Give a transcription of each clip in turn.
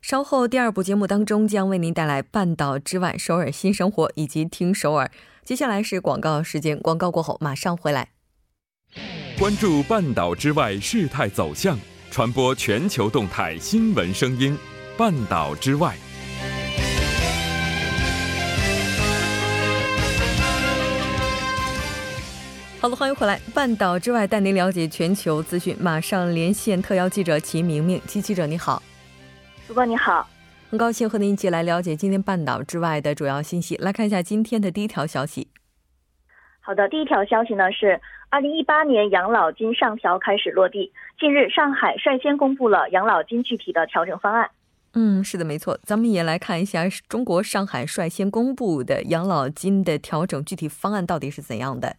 稍后第二部节目当中将为您带来《半岛之外》首尔新生活以及听首尔。接下来是广告时间，广告过后马上回来。关注半岛之外事态走向，传播全球动态新闻声音。半岛之外，好了，欢迎回来。半岛之外带您了解全球资讯，马上连线特邀记者齐明明。齐记者你好。主播你好，很高兴和您一起来了解今天半岛之外的主要信息。来看一下今天的第一条消息。好的，第一条消息呢是，二零一八年养老金上调开始落地。近日，上海率先公布了养老金具体的调整方案。嗯，是的，没错。咱们也来看一下中国上海率先公布的养老金的调整具体方案到底是怎样的。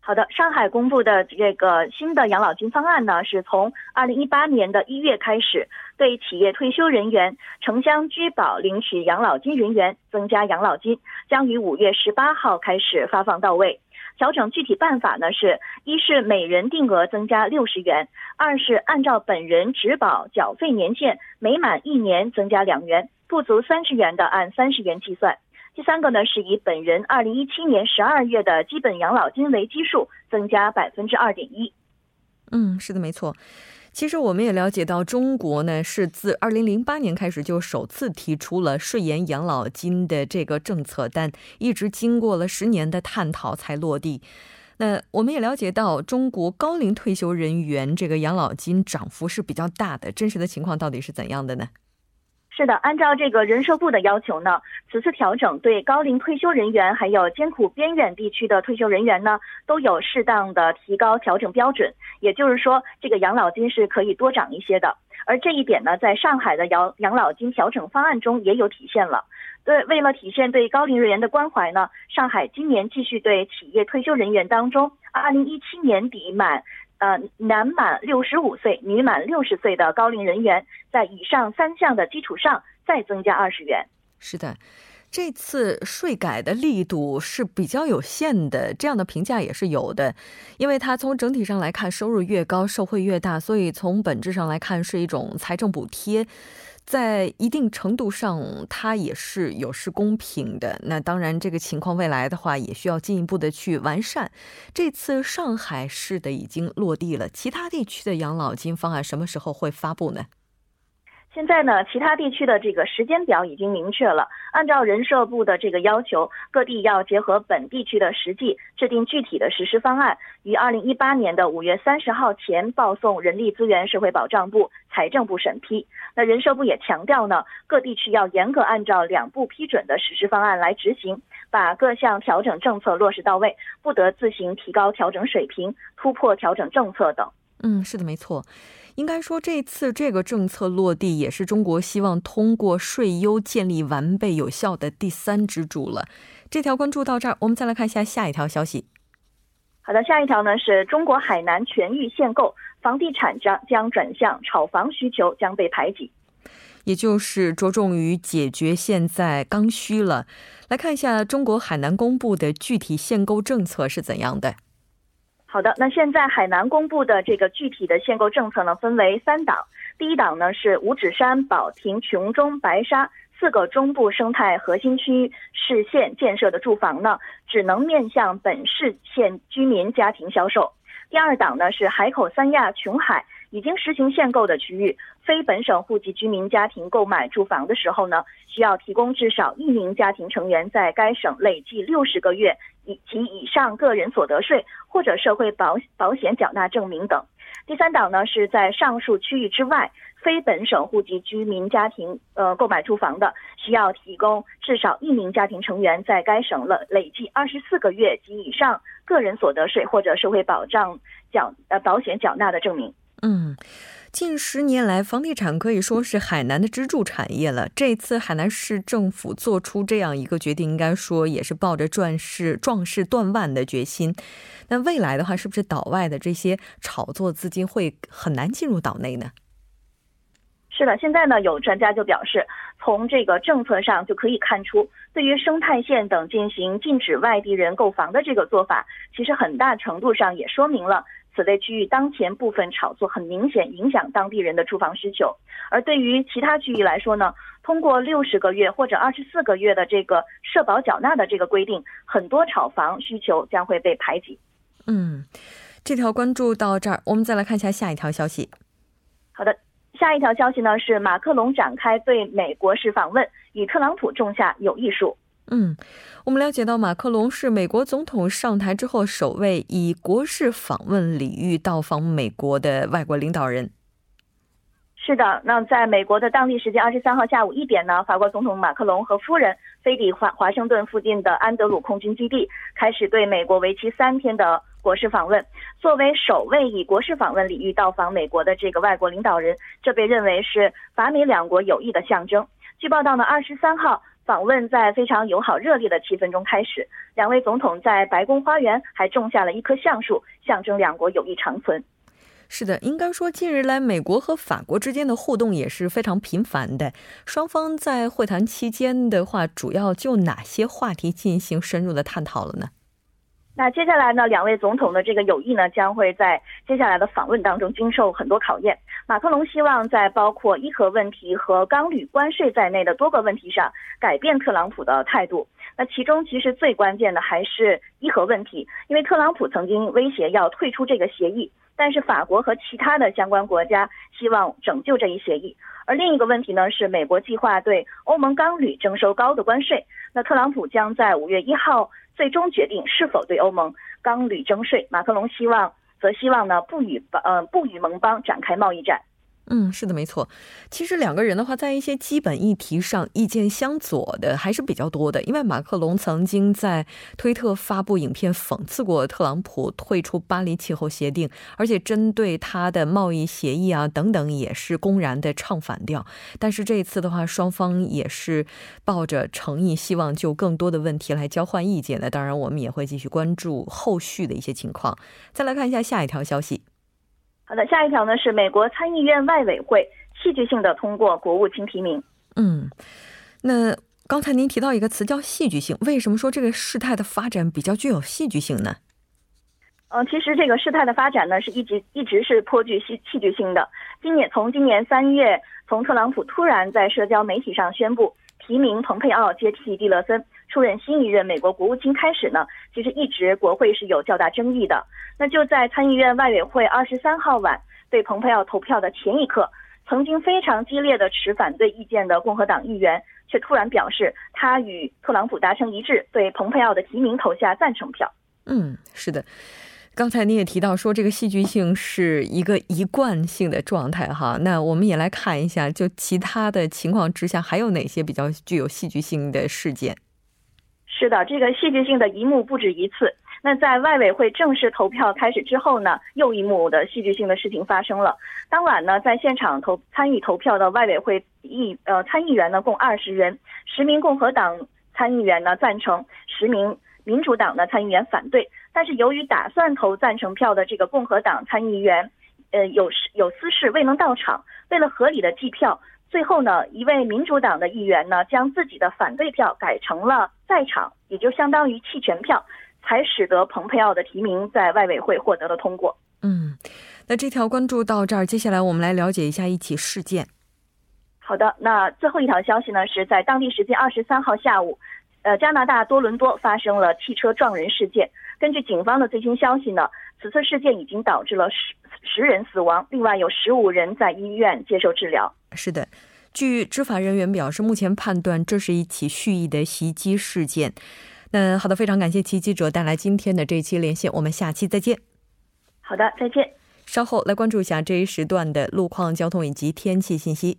好的，上海公布的这个新的养老金方案呢，是从二零一八年的一月开始，对企业退休人员、城乡居保领取养老金人员增加养老金，将于五月十八号开始发放到位。调整具体办法呢，是一是每人定额增加六十元，二是按照本人职保缴费年限，每满一年增加两元，不足三十元的按三十元计算。第三个呢，是以本人二零一七年十二月的基本养老金为基数，增加百分之二点一。嗯，是的，没错。其实我们也了解到，中国呢是自二零零八年开始就首次提出了税延养老金的这个政策，但一直经过了十年的探讨才落地。那我们也了解到，中国高龄退休人员这个养老金涨幅是比较大的，真实的情况到底是怎样的呢？是的，按照这个人社部的要求呢，此次调整对高龄退休人员还有艰苦边远地区的退休人员呢，都有适当的提高调整标准。也就是说，这个养老金是可以多涨一些的。而这一点呢，在上海的养养老金调整方案中也有体现了。对，为了体现对高龄人员的关怀呢，上海今年继续对企业退休人员当中，二零一七年底满。呃，男满六十五岁，女满六十岁的高龄人员，在以上三项的基础上再增加二十元。是的，这次税改的力度是比较有限的，这样的评价也是有的，因为它从整体上来看，收入越高，受惠越大，所以从本质上来看是一种财政补贴。在一定程度上，它也是有失公平的。那当然，这个情况未来的话，也需要进一步的去完善。这次上海市的已经落地了，其他地区的养老金方案什么时候会发布呢？现在呢，其他地区的这个时间表已经明确了。按照人社部的这个要求，各地要结合本地区的实际，制定具体的实施方案，于二零一八年的五月三十号前报送人力资源社会保障部、财政部审批。那人社部也强调呢，各地区要严格按照两部批准的实施方案来执行，把各项调整政策落实到位，不得自行提高调整水平、突破调整政策等。嗯，是的，没错。应该说，这次这个政策落地，也是中国希望通过税优建立完备有效的第三支柱了。这条关注到这儿，我们再来看一下下一条消息。好的，下一条呢是中国海南全域限购，房地产将将转向炒房需求将被排挤，也就是着重于解决现在刚需了。来看一下中国海南公布的具体限购政策是怎样的。好的，那现在海南公布的这个具体的限购政策呢，分为三档。第一档呢是五指山、保亭、琼中、白沙四个中部生态核心区市县建设的住房呢，只能面向本市县居民家庭销售。第二档呢是海口三亚、琼海已经实行限购的区域，非本省户籍居民家庭购买住房的时候呢，需要提供至少一名家庭成员在该省累计六十个月。以及以上个人所得税或者社会保保险缴纳证明等。第三档呢是在上述区域之外，非本省户籍居民家庭呃购买住房的，需要提供至少一名家庭成员在该省了累计二十四个月及以上个人所得税或者社会保障缴呃保险缴纳的证明。嗯。近十年来，房地产可以说是海南的支柱产业了。这次海南市政府做出这样一个决定，应该说也是抱着壮士壮士断腕的决心。那未来的话，是不是岛外的这些炒作资金会很难进入岛内呢？是的，现在呢，有专家就表示，从这个政策上就可以看出，对于生态县等进行禁止外地人购房的这个做法，其实很大程度上也说明了。此类区域当前部分炒作很明显影响当地人的住房需求，而对于其他区域来说呢，通过六十个月或者二十四个月的这个社保缴纳的这个规定，很多炒房需求将会被排挤。嗯，这条关注到这儿，我们再来看一下下一条消息。好的，下一条消息呢是马克龙展开对美国式访问，与特朗普种下有艺术。嗯，我们了解到，马克龙是美国总统上台之后首位以国事访问礼遇到访美国的外国领导人。是的，那在美国的当地时间二十三号下午一点呢，法国总统马克龙和夫人飞抵华华盛顿附近的安德鲁空军基地，开始对美国为期三天的国事访问。作为首位以国事访问礼遇到访美国的这个外国领导人，这被认为是法美两国友谊的象征。据报道呢，二十三号。访问在非常友好热烈的气氛中开始，两位总统在白宫花园还种下了一棵橡树，象征两国友谊长存。是的，应该说近日来美国和法国之间的互动也是非常频繁的。双方在会谈期间的话，主要就哪些话题进行深入的探讨了呢？那接下来呢，两位总统的这个友谊呢，将会在接下来的访问当中经受很多考验。马克龙希望在包括伊核问题和钢铝关税在内的多个问题上改变特朗普的态度。那其中其实最关键的还是伊核问题，因为特朗普曾经威胁要退出这个协议，但是法国和其他的相关国家希望拯救这一协议。而另一个问题呢，是美国计划对欧盟钢铝征收高的关税。那特朗普将在五月一号。最终决定是否对欧盟钢铝征税，马克龙希望则希望呢不与呃不与盟邦展开贸易战。嗯，是的，没错。其实两个人的话，在一些基本议题上意见相左的还是比较多的。因为马克龙曾经在推特发布影片讽刺过特朗普退出巴黎气候协定，而且针对他的贸易协议啊等等也是公然的唱反调。但是这一次的话，双方也是抱着诚意，希望就更多的问题来交换意见的。当然，我们也会继续关注后续的一些情况。再来看一下下一条消息。好的，下一条呢是美国参议院外委会戏剧性的通过国务卿提名。嗯，那刚才您提到一个词叫戏剧性，为什么说这个事态的发展比较具有戏剧性呢？嗯，其实这个事态的发展呢是一直一直是颇具戏戏剧性的。今年从今年三月，从特朗普突然在社交媒体上宣布。提名蓬佩奥接替蒂勒森出任新一任美国国务卿开始呢，其实一直国会是有较大争议的。那就在参议院外委会二十三号晚对蓬佩奥投票的前一刻，曾经非常激烈的持反对意见的共和党议员，却突然表示他与特朗普达成一致，对蓬佩奥的提名投下赞成票。嗯，是的。刚才你也提到说，这个戏剧性是一个一贯性的状态哈。那我们也来看一下，就其他的情况之下，还有哪些比较具有戏剧性的事件？是的，这个戏剧性的一幕不止一次。那在外委会正式投票开始之后呢，又一幕的戏剧性的事情发生了。当晚呢，在现场投参与投票的外委会议呃参议员呢，共二十人，十名共和党参议员呢赞成，十名。民主党的参议员反对，但是由于打算投赞成票的这个共和党参议员，呃，有事有私事未能到场。为了合理的计票，最后呢，一位民主党的议员呢，将自己的反对票改成了在场，也就相当于弃权票，才使得蓬佩奥的提名在外委会获得了通过。嗯，那这条关注到这儿，接下来我们来了解一下一起事件。好的，那最后一条消息呢，是在当地时间二十三号下午。呃，加拿大多伦多发生了汽车撞人事件。根据警方的最新消息呢，此次事件已经导致了十十人死亡，另外有十五人在医院接受治疗。是的，据执法人员表示，目前判断这是一起蓄意的袭击事件。那好的，非常感谢齐记者带来今天的这一期连线，我们下期再见。好的，再见。稍后来关注一下这一时段的路况、交通以及天气信息。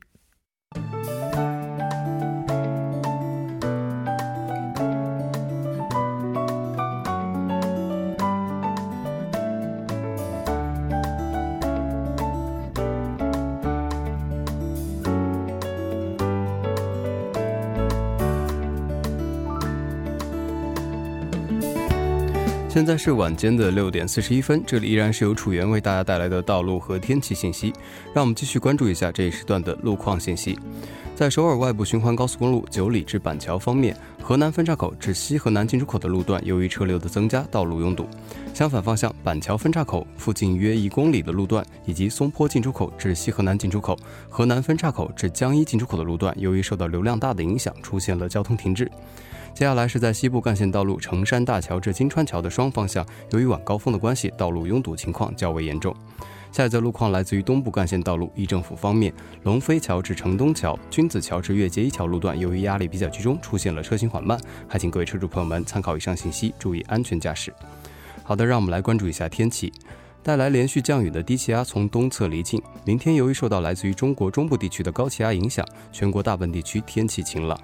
现在是晚间的六点四十一分，这里依然是由楚源为大家带来的道路和天气信息。让我们继续关注一下这一时段的路况信息。在首尔外部循环高速公路九里至板桥方面，河南分岔口至西河南进出口的路段，由于车流的增加，道路拥堵。相反方向，板桥分岔口附近约一公里的路段，以及松坡进出口至西河南进出口、河南分岔口至江一进出口的路段，由于受到流量大的影响，出现了交通停滞。接下来是在西部干线道路成山大桥至金川桥的双方向，由于晚高峰的关系，道路拥堵情况较为严重。下一则路况来自于东部干线道路，一政府方面，龙飞桥至城东桥、君子桥至越界一桥路段，由于压力比较集中，出现了车行缓慢，还请各位车主朋友们参考以上信息，注意安全驾驶。好的，让我们来关注一下天气。带来连续降雨的低气压从东侧离境，明天由于受到来自于中国中部地区的高气压影响，全国大部分地区天气晴朗。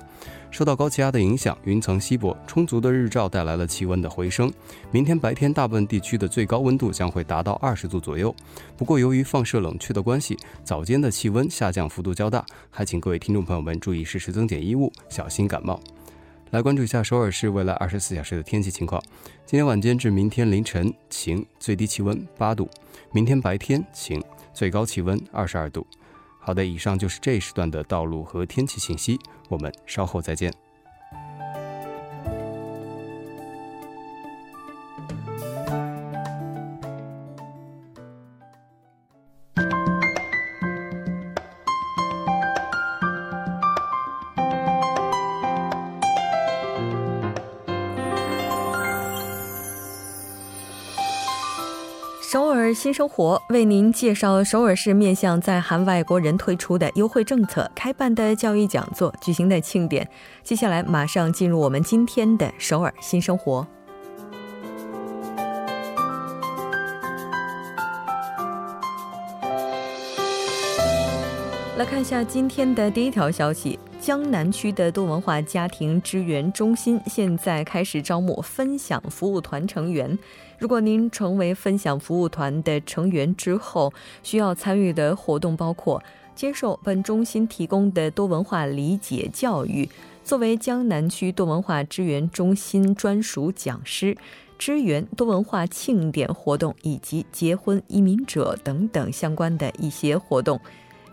受到高气压的影响，云层稀薄，充足的日照带来了气温的回升。明天白天大部分地区的最高温度将会达到二十度左右。不过由于放射冷却的关系，早间的气温下降幅度较大，还请各位听众朋友们注意适时增减衣物，小心感冒。来关注一下首尔市未来二十四小时的天气情况。今天晚间至明天凌晨晴，最低气温八度；明天白天晴，最高气温二十二度。好的，以上就是这一时段的道路和天气信息。我们稍后再见。首尔新生活为您介绍首尔市面向在韩外国人推出的优惠政策、开办的教育讲座、举行的庆典。接下来马上进入我们今天的首尔新生活。来看一下今天的第一条消息：江南区的多文化家庭支援中心现在开始招募分享服务团成员。如果您成为分享服务团的成员之后，需要参与的活动包括接受本中心提供的多文化理解教育，作为江南区多文化支援中心专属讲师，支援多文化庆典活动以及结婚移民者等等相关的一些活动。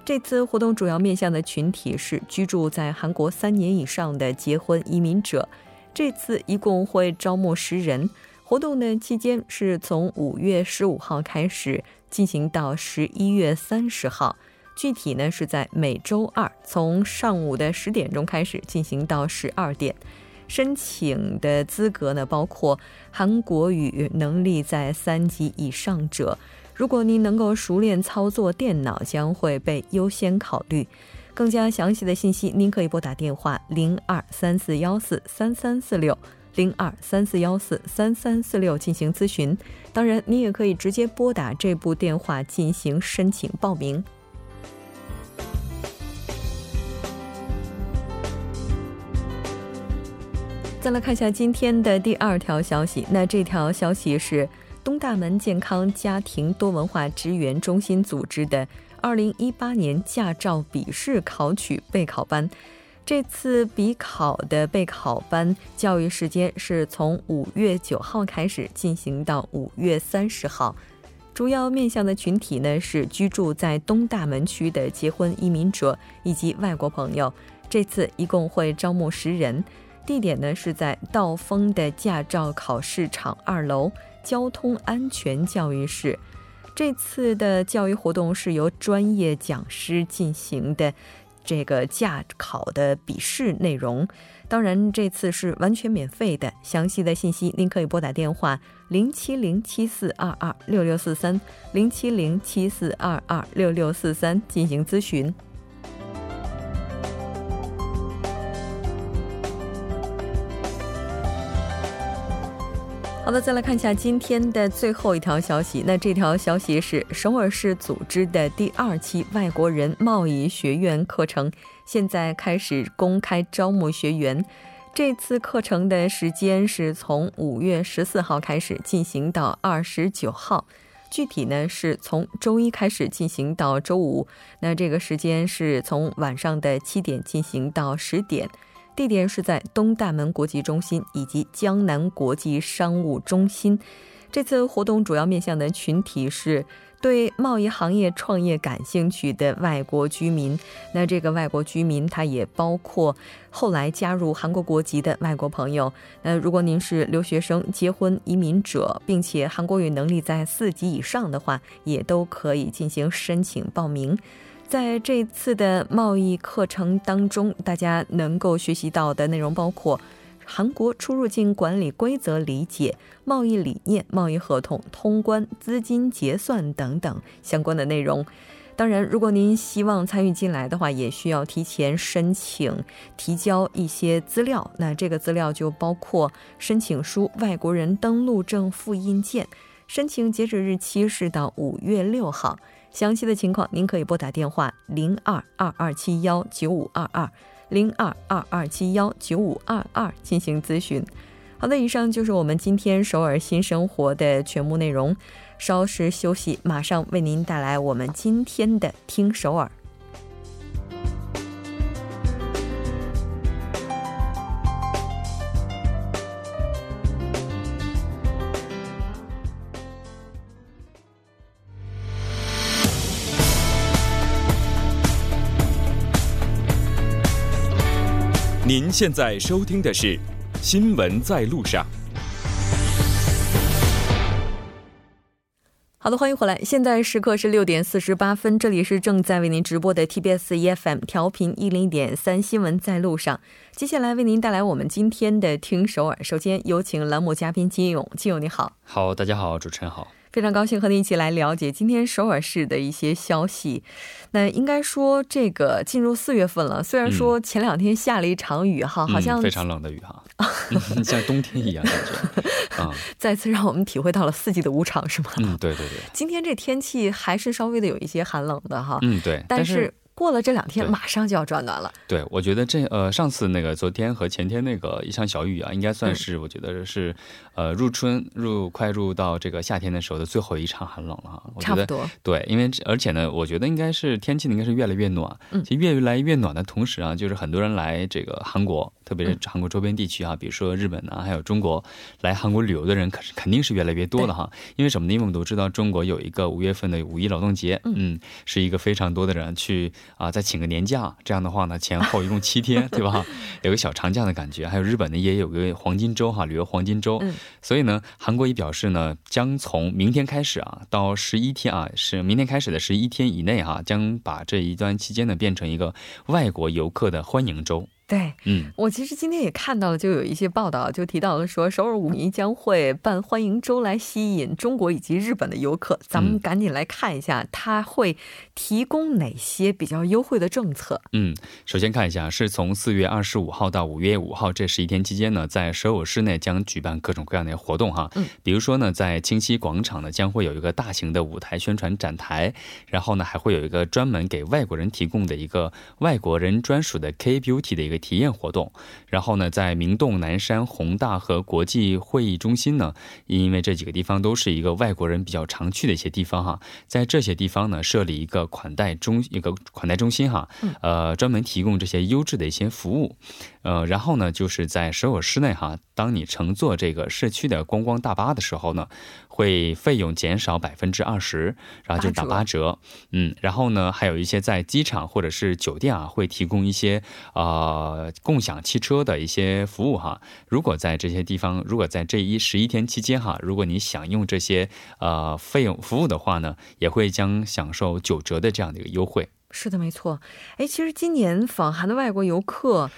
这次活动主要面向的群体是居住在韩国三年以上的结婚移民者。这次一共会招募十人。活动的期间是从五月十五号开始进行到十一月三十号，具体呢是在每周二从上午的十点钟开始进行到十二点。申请的资格呢包括韩国语能力在三级以上者，如果您能够熟练操作电脑，将会被优先考虑。更加详细的信息，您可以拨打电话零二三四幺四三三四六。零二三四幺四三三四六进行咨询，当然，你也可以直接拨打这部电话进行申请报名。再来看一下今天的第二条消息，那这条消息是东大门健康家庭多文化支援中心组织的二零一八年驾照笔试考取备考班。这次笔考的备考班教育时间是从五月九号开始进行到五月三十号，主要面向的群体呢是居住在东大门区的结婚移民者以及外国朋友。这次一共会招募十人，地点呢是在道丰的驾照考试场二楼交通安全教育室。这次的教育活动是由专业讲师进行的。这个驾考的笔试内容，当然这次是完全免费的。详细的信息您可以拨打电话零七零七四二二六六四三零七零七四二二六六四三进行咨询。好的，再来看一下今天的最后一条消息。那这条消息是首尔市组织的第二期外国人贸易学院课程，现在开始公开招募学员。这次课程的时间是从五月十四号开始进行到二十九号，具体呢是从周一开始进行到周五。那这个时间是从晚上的七点进行到十点。地点是在东大门国际中心以及江南国际商务中心。这次活动主要面向的群体是对贸易行业创业感兴趣的外国居民。那这个外国居民，他也包括后来加入韩国国籍的外国朋友。那如果您是留学生、结婚、移民者，并且韩国语能力在四级以上的话，也都可以进行申请报名。在这次的贸易课程当中，大家能够学习到的内容包括。韩国出入境管理规则理解、贸易理念、贸易合同通关、资金结算等等相关的内容。当然，如果您希望参与进来的话，也需要提前申请提交一些资料。那这个资料就包括申请书、外国人登录证复印件。申请截止日期是到五月六号。详细的情况，您可以拨打电话零二二二七幺九五二二。零二二二七幺九五二二进行咨询。好的，以上就是我们今天首尔新生活的全部内容。稍事休息，马上为您带来我们今天的听首尔。您现在收听的是《新闻在路上》。好的，欢迎回来。现在时刻是六点四十八分，这里是正在为您直播的 TBS EFM 调频一零点三《新闻在路上》。接下来为您带来我们今天的听首尔。首先有请栏目嘉宾金勇，金勇你好。好，大家好，主持人好。非常高兴和您一起来了解今天首尔市的一些消息。那应该说，这个进入四月份了，虽然说前两天下了一场雨哈，好像非常冷的雨哈，像冬天一样感觉啊。再次让我们体会到了四季的无常，是吗？嗯，对对对。今天这天气还是稍微的有一些寒冷的哈。嗯，对，但是。过了这两天，马上就要转暖了。对，我觉得这呃，上次那个昨天和前天那个一场小雨啊，应该算是我觉得是呃入春入快入到这个夏天的时候的最后一场寒冷了哈。差不多。对，因为而且呢，我觉得应该是天气应该是越来越暖。嗯。其实越来越暖的同时啊，就是很多人来这个韩国，特别是韩国周边地区啊，比如说日本啊，还有中国来韩国旅游的人，可是肯定是越来越多的哈。因为什么呢？因为我们都知道中国有一个五月份的五一劳动节，嗯，是一个非常多的人去。啊，再请个年假，这样的话呢，前后一共七天，对吧？有个小长假的感觉。还有日本呢，也有个黄金周哈，旅游黄金周。嗯，所以呢，韩国也表示呢，将从明天开始啊，到十一天啊，是明天开始的十一天以内哈，将把这一段期间呢，变成一个外国游客的欢迎周。对，嗯，我其实今天也看到了，就有一些报道，就提到了说，首尔五一将会办欢迎周来吸引中国以及日本的游客。咱们赶紧来看一下，他会提供哪些比较优惠的政策。嗯，首先看一下，是从四月二十五号到五月五号这十一天期间呢，在首尔市内将举办各种各样的活动哈。嗯，比如说呢，在清溪广场呢，将会有一个大型的舞台宣传展台，然后呢，还会有一个专门给外国人提供的一个外国人专属的 K Beauty 的一个。体验活动，然后呢，在明洞、南山、宏大和国际会议中心呢，因为这几个地方都是一个外国人比较常去的一些地方哈，在这些地方呢，设立一个款待中一个款待中心哈，呃，专门提供这些优质的一些服务，呃，然后呢，就是在首尔市内哈，当你乘坐这个市区的观光大巴的时候呢。会费用减少百分之二十，然后就打八折，嗯，然后呢，还有一些在机场或者是酒店啊，会提供一些呃共享汽车的一些服务哈。如果在这些地方，如果在这一十一天期间哈，如果你想用这些呃费用服务的话呢，也会将享受九折的这样的一个优惠。是的，没错。哎，其实今年访韩的外国游客。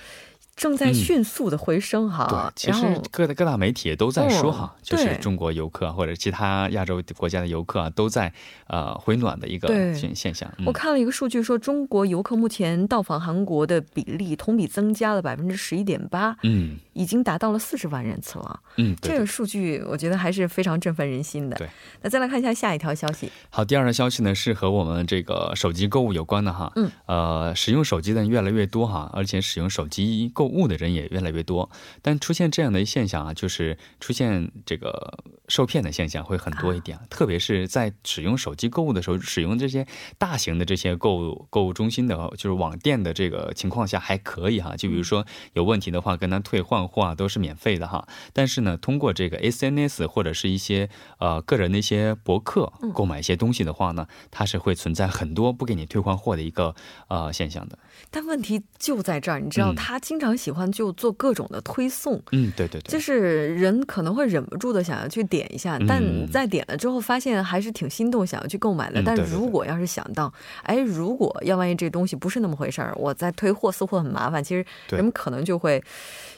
正在迅速的回升哈，对，其实各各大媒体都在说哈，就是中国游客或者其他亚洲国家的游客啊，都在呃回暖的一个现现象。我看了一个数据说，中国游客目前到访韩国的比例同比增加了百分之十一点八。嗯。已经达到了四十万人次了。嗯，这个数据我觉得还是非常振奋人心的。对，那再来看一下下一条消息。好，第二条消息呢是和我们这个手机购物有关的哈。嗯，呃，使用手机的人越来越多哈，而且使用手机购物的人也越来越多。但出现这样的一现象啊，就是出现这个受骗的现象会很多一点，特别是在使用手机购物的时候，使用这些大型的这些购物购物中心的，就是网店的这个情况下还可以哈。就比如说有问题的话，跟他退换货啊都是免费的哈。但是呢，通过这个 SNS 或者是一些呃个人的一些博客购买一些东西的话呢，它是会存在很多不给你退换货的一个呃现象的。但问题就在这儿，你知道他经常喜欢就做各种的推送，嗯，对对对，就是人可能会忍不住的想要去点一下，但在点了之后发现还是挺心动，想要去购买的。但如果要是想到，哎，如果要万一这东西不是那么回事儿，我再退货似乎很麻烦，其实人们可能就会。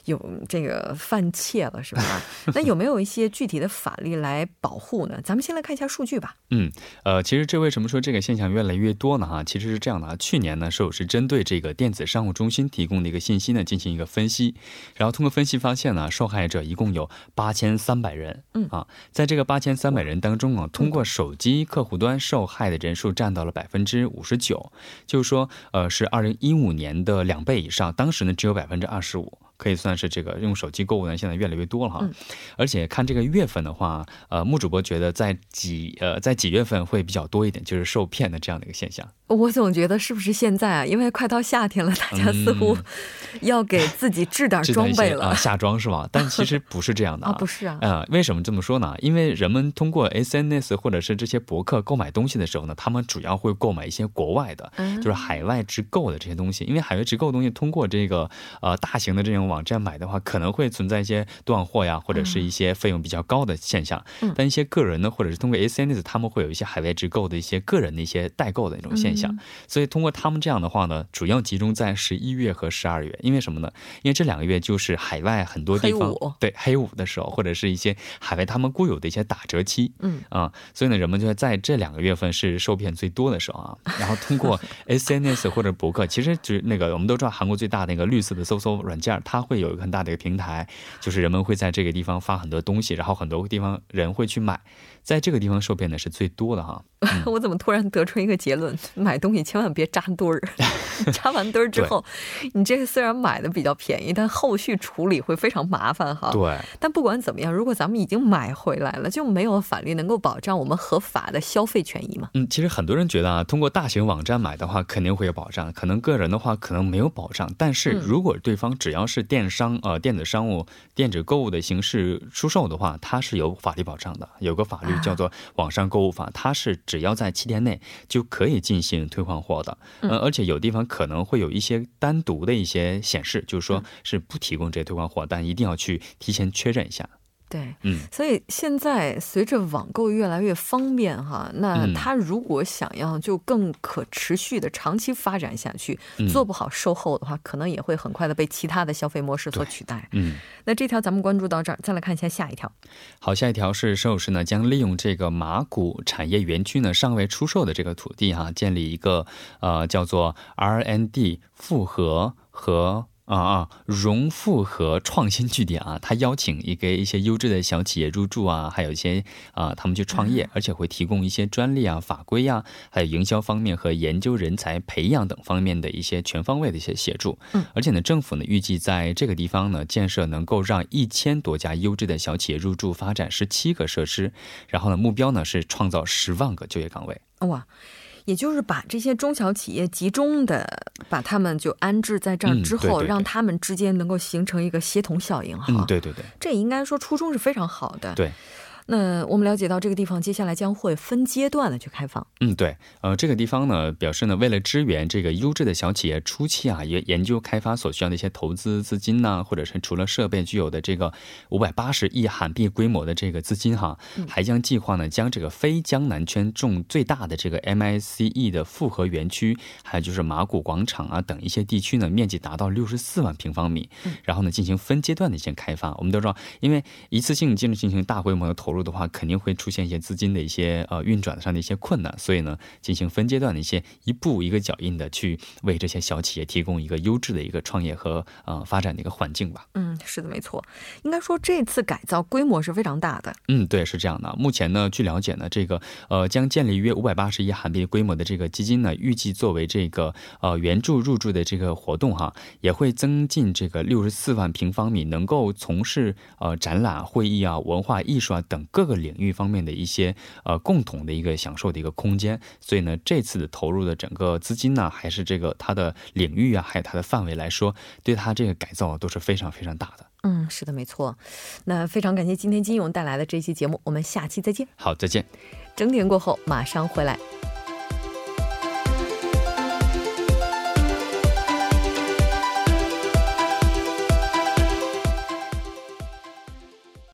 有这个犯窃了是吧？那有没有一些具体的法律来保护呢？咱们先来看一下数据吧。嗯，呃，其实这为什么说这个现象越来越多呢？哈，其实是这样的啊。去年呢，是是针对这个电子商务中心提供的一个信息呢进行一个分析，然后通过分析发现呢，受害者一共有八千三百人。嗯啊，在这个八千三百人当中啊，通过手机客户端受害的人数占到了百分之五十九，就是说，呃，是二零一五年的两倍以上。当时呢，只有百分之二十五。可以算是这个用手机购物呢现在越来越多了哈，而且看这个月份的话，呃，木主播觉得在几呃在几月份会比较多一点，就是受骗的这样的一个现象。我总觉得是不是现在啊？因为快到夏天了，大家似乎 要给自己置点装备了啊，夏装是吧？但其实不是这样的啊，不是啊。呃，为什么这么说呢？因为人们通过 SNS 或者是这些博客购买东西的时候呢，他们主要会购买一些国外的，就是海外直购的这些东西。因为海外直购的东西通过这个呃大型的这种网站买的话，可能会存在一些断货呀，或者是一些费用比较高的现象。但一些个人呢，或者是通过 SNS，他们会有一些海外直购的一些个人的一些代购的那种现象。所以通过他们这样的话呢，主要集中在十一月和十二月，因为什么呢？因为这两个月就是海外很多地方对黑五的时候，或者是一些海外他们固有的一些打折期。嗯啊，所以呢，人们就会在这两个月份是受骗最多的时候啊。然后通过 SNS 或者博客，其实就是那个我们都知道韩国最大的那个绿色的搜索软件，它它会有一个很大的一个平台，就是人们会在这个地方发很多东西，然后很多地方人会去买。在这个地方受骗的是最多的哈，我怎么突然得出一个结论？买东西千万别扎堆儿，扎完堆儿之后，你这个虽然买的比较便宜，但后续处理会非常麻烦哈。对。但不管怎么样，如果咱们已经买回来了，就没有法律能够保障我们合法的消费权益吗？嗯，其实很多人觉得啊，通过大型网站买的话肯定会有保障，可能个人的话可能没有保障。但是如果对方只要是电商呃电子商务、电子购物的形式出售的话，它是有法律保障的，有个法律。叫做网上购物法，它是只要在七天内就可以进行退换货的，嗯，而且有地方可能会有一些单独的一些显示，就是说是不提供这些退换货，但一定要去提前确认一下。对，嗯，所以现在随着网购越来越方便哈，那他如果想要就更可持续的长期发展下去，做不好售后的话，可能也会很快的被其他的消费模式所取代。嗯，那这条咱们关注到这儿，再来看一下下一条。好，下一条是首尔市呢将利用这个马古产业园区呢尚未出售的这个土地哈，建立一个呃叫做 R N D 复合和。啊啊，融富和创新据点啊，它邀请一个一些优质的小企业入驻啊，还有一些啊，他们去创业，而且会提供一些专利啊、法规呀，还有营销方面和研究人才培养等方面的一些全方位的一些协助。嗯，而且呢，政府呢预计在这个地方呢建设能够让一千多家优质的小企业入驻，发展十七个设施，然后呢，目标呢是创造十万个就业岗位。哇。也就是把这些中小企业集中的把他们就安置在这儿之后，让他们之间能够形成一个协同效应哈。嗯，对对对，这应该说初衷是非常好的。对。那我们了解到这个地方接下来将会分阶段的去开放。嗯，对，呃，这个地方呢表示呢，为了支援这个优质的小企业初期啊，也研究开发所需要的一些投资资金呢，或者是除了设备具有的这个五百八十亿韩币规模的这个资金哈，还将计划呢将这个非江南圈重最大的这个 MICE 的复合园区，还有就是马古广场啊等一些地区呢，面积达到六十四万平方米，然后呢进行分阶段的一些开发。我们都知道，因为一次性进进行大规模的投入。入的话，肯定会出现一些资金的一些呃运转上的一些困难，所以呢，进行分阶段的一些一步一个脚印的去为这些小企业提供一个优质的一个创业和呃发展的一个环境吧。嗯，是的，没错。应该说这次改造规模是非常大的。嗯，对，是这样的。目前呢，据了解呢，这个呃将建立约五百八十亿韩币规模的这个基金呢，预计作为这个呃援助入驻的这个活动哈，也会增进这个六十四万平方米能够从事呃展览、会议啊、文化艺术啊等等各个领域方面的一些呃共同的一个享受的一个空间。所以呢，这次的投入的整个资金呢，还是这个它的领域啊，还有它的范围来说，对它这个改造都是非常非常大的。嗯，是的，没错。那非常感谢今天金勇带来的这期节目，我们下期再见。好，再见。整点过后马上回来。